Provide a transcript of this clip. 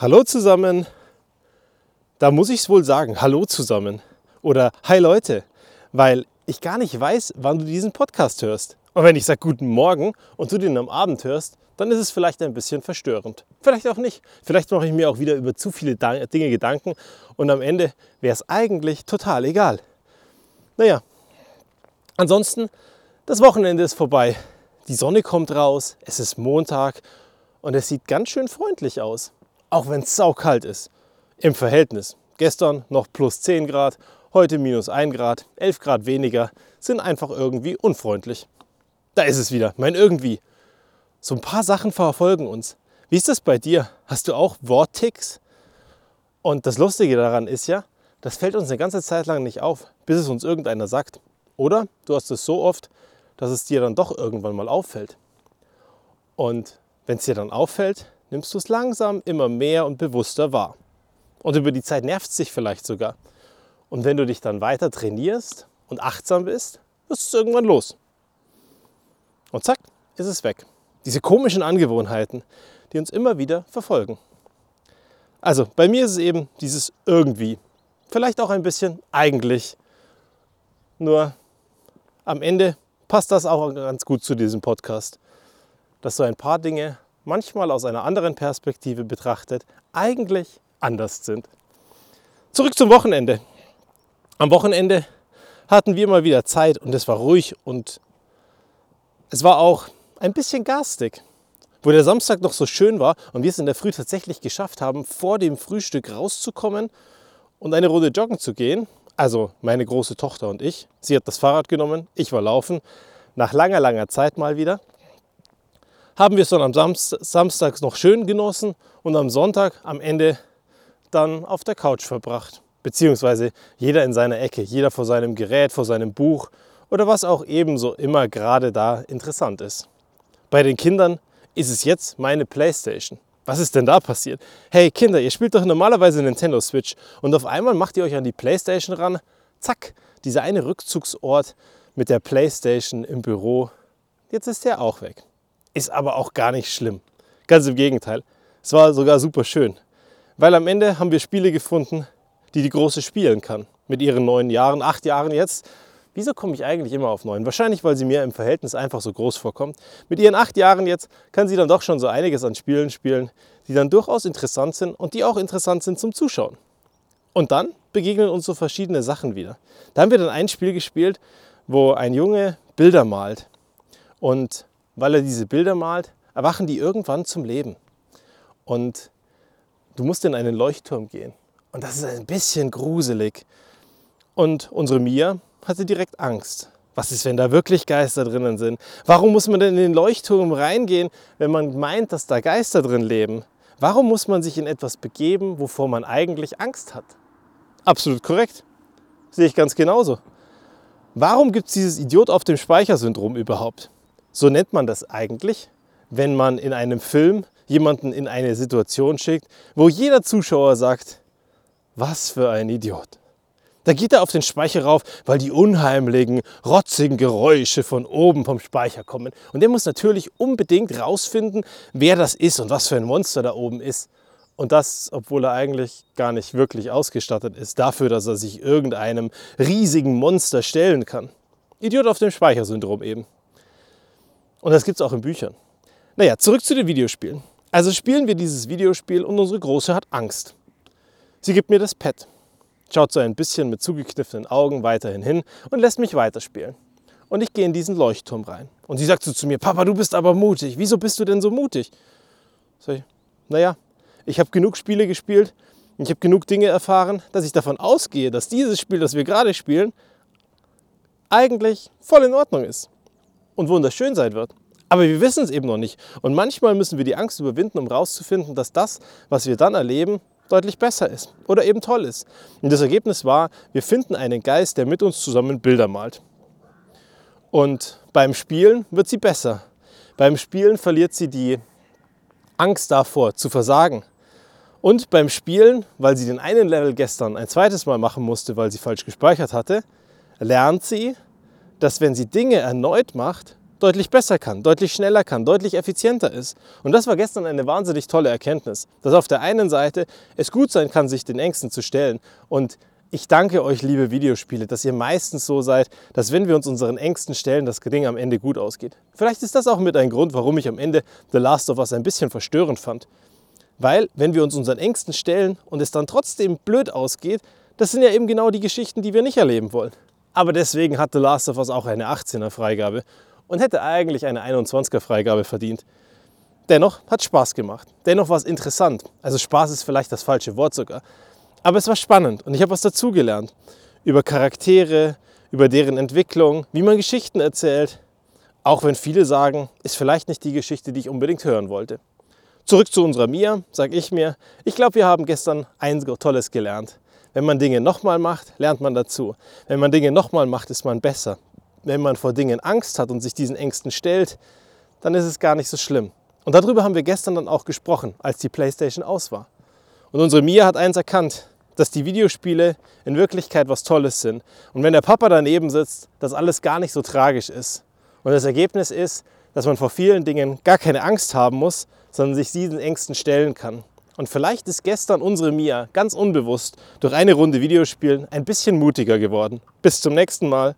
Hallo zusammen. Da muss ich es wohl sagen, hallo zusammen. Oder hi Leute, weil ich gar nicht weiß, wann du diesen Podcast hörst. Und wenn ich sage guten Morgen und du den am Abend hörst, dann ist es vielleicht ein bisschen verstörend. Vielleicht auch nicht. Vielleicht mache ich mir auch wieder über zu viele Dinge Gedanken und am Ende wäre es eigentlich total egal. Naja, ansonsten, das Wochenende ist vorbei. Die Sonne kommt raus, es ist Montag und es sieht ganz schön freundlich aus auch wenn es saukalt ist. Im Verhältnis. Gestern noch plus 10 Grad, heute minus 1 Grad, 11 Grad weniger, sind einfach irgendwie unfreundlich. Da ist es wieder, mein irgendwie. So ein paar Sachen verfolgen uns. Wie ist das bei dir? Hast du auch Wortticks? Und das Lustige daran ist ja, das fällt uns eine ganze Zeit lang nicht auf, bis es uns irgendeiner sagt. Oder du hast es so oft, dass es dir dann doch irgendwann mal auffällt. Und wenn es dir dann auffällt, nimmst du es langsam immer mehr und bewusster wahr. Und über die Zeit nervt es sich vielleicht sogar. Und wenn du dich dann weiter trainierst und achtsam bist, wirst es irgendwann los. Und zack, ist es weg. Diese komischen Angewohnheiten, die uns immer wieder verfolgen. Also bei mir ist es eben dieses irgendwie. Vielleicht auch ein bisschen eigentlich. Nur am Ende passt das auch ganz gut zu diesem Podcast, dass so ein paar Dinge manchmal aus einer anderen Perspektive betrachtet, eigentlich anders sind. Zurück zum Wochenende. Am Wochenende hatten wir mal wieder Zeit und es war ruhig und es war auch ein bisschen garstig. Wo der Samstag noch so schön war und wir es in der Früh tatsächlich geschafft haben, vor dem Frühstück rauszukommen und eine Runde joggen zu gehen. Also meine große Tochter und ich. Sie hat das Fahrrad genommen, ich war laufen. Nach langer, langer Zeit mal wieder haben wir es dann am Samstag noch schön genossen und am Sonntag am Ende dann auf der Couch verbracht. Beziehungsweise jeder in seiner Ecke, jeder vor seinem Gerät, vor seinem Buch oder was auch ebenso immer gerade da interessant ist. Bei den Kindern ist es jetzt meine Playstation. Was ist denn da passiert? Hey Kinder, ihr spielt doch normalerweise Nintendo Switch und auf einmal macht ihr euch an die Playstation ran. Zack, dieser eine Rückzugsort mit der Playstation im Büro, jetzt ist der auch weg. Ist aber auch gar nicht schlimm. Ganz im Gegenteil. Es war sogar super schön. Weil am Ende haben wir Spiele gefunden, die die Große spielen kann. Mit ihren neun Jahren, acht Jahren jetzt. Wieso komme ich eigentlich immer auf neun? Wahrscheinlich, weil sie mir im Verhältnis einfach so groß vorkommt. Mit ihren acht Jahren jetzt kann sie dann doch schon so einiges an Spielen spielen, die dann durchaus interessant sind und die auch interessant sind zum Zuschauen. Und dann begegnen uns so verschiedene Sachen wieder. Da haben wir dann ein Spiel gespielt, wo ein Junge Bilder malt. Und weil er diese Bilder malt, erwachen die irgendwann zum Leben. Und du musst in einen Leuchtturm gehen. Und das ist ein bisschen gruselig. Und unsere Mia hatte direkt Angst. Was ist, wenn da wirklich Geister drinnen sind? Warum muss man denn in den Leuchtturm reingehen, wenn man meint, dass da Geister drin leben? Warum muss man sich in etwas begeben, wovor man eigentlich Angst hat? Absolut korrekt. Sehe ich ganz genauso. Warum gibt es dieses Idiot auf dem Speichersyndrom überhaupt? So nennt man das eigentlich, wenn man in einem Film jemanden in eine Situation schickt, wo jeder Zuschauer sagt, was für ein Idiot. Da geht er auf den Speicher rauf, weil die unheimlichen, rotzigen Geräusche von oben vom Speicher kommen. Und der muss natürlich unbedingt rausfinden, wer das ist und was für ein Monster da oben ist. Und das, obwohl er eigentlich gar nicht wirklich ausgestattet ist dafür, dass er sich irgendeinem riesigen Monster stellen kann. Idiot auf dem Speichersyndrom eben. Und das gibt es auch in Büchern. Naja, zurück zu den Videospielen. Also spielen wir dieses Videospiel und unsere Große hat Angst. Sie gibt mir das Pad, schaut so ein bisschen mit zugekniffenen Augen weiterhin hin und lässt mich weiterspielen. Und ich gehe in diesen Leuchtturm rein. Und sie sagt so zu mir, Papa, du bist aber mutig. Wieso bist du denn so mutig? Sag ich, naja, ich habe genug Spiele gespielt und ich habe genug Dinge erfahren, dass ich davon ausgehe, dass dieses Spiel, das wir gerade spielen, eigentlich voll in Ordnung ist und wunderschön sein wird. Aber wir wissen es eben noch nicht. Und manchmal müssen wir die Angst überwinden, um herauszufinden, dass das, was wir dann erleben, deutlich besser ist oder eben toll ist. Und das Ergebnis war, wir finden einen Geist, der mit uns zusammen Bilder malt. Und beim Spielen wird sie besser. Beim Spielen verliert sie die Angst davor, zu versagen. Und beim Spielen, weil sie den einen Level gestern ein zweites Mal machen musste, weil sie falsch gespeichert hatte, lernt sie, dass wenn sie Dinge erneut macht, deutlich besser kann, deutlich schneller kann, deutlich effizienter ist. Und das war gestern eine wahnsinnig tolle Erkenntnis, dass auf der einen Seite es gut sein kann, sich den Ängsten zu stellen. Und ich danke euch, liebe Videospiele, dass ihr meistens so seid, dass wenn wir uns unseren Ängsten stellen, das Ding am Ende gut ausgeht. Vielleicht ist das auch mit ein Grund, warum ich am Ende The Last of Us ein bisschen verstörend fand. Weil, wenn wir uns unseren Ängsten stellen und es dann trotzdem blöd ausgeht, das sind ja eben genau die Geschichten, die wir nicht erleben wollen. Aber deswegen hat The Last of Us auch eine 18er Freigabe und hätte eigentlich eine 21er Freigabe verdient. Dennoch hat Spaß gemacht. Dennoch war es interessant. Also Spaß ist vielleicht das falsche Wort sogar. Aber es war spannend und ich habe was dazugelernt. Über Charaktere, über deren Entwicklung, wie man Geschichten erzählt. Auch wenn viele sagen, ist vielleicht nicht die Geschichte, die ich unbedingt hören wollte. Zurück zu unserer Mia, sage ich mir. Ich glaube, wir haben gestern eins Tolles gelernt. Wenn man Dinge nochmal macht, lernt man dazu. Wenn man Dinge nochmal macht, ist man besser. Wenn man vor Dingen Angst hat und sich diesen Ängsten stellt, dann ist es gar nicht so schlimm. Und darüber haben wir gestern dann auch gesprochen, als die PlayStation aus war. Und unsere Mia hat eins erkannt, dass die Videospiele in Wirklichkeit was Tolles sind. Und wenn der Papa daneben sitzt, dass alles gar nicht so tragisch ist. Und das Ergebnis ist, dass man vor vielen Dingen gar keine Angst haben muss, sondern sich diesen Ängsten stellen kann. Und vielleicht ist gestern unsere Mia ganz unbewusst durch eine Runde Videospielen ein bisschen mutiger geworden. Bis zum nächsten Mal.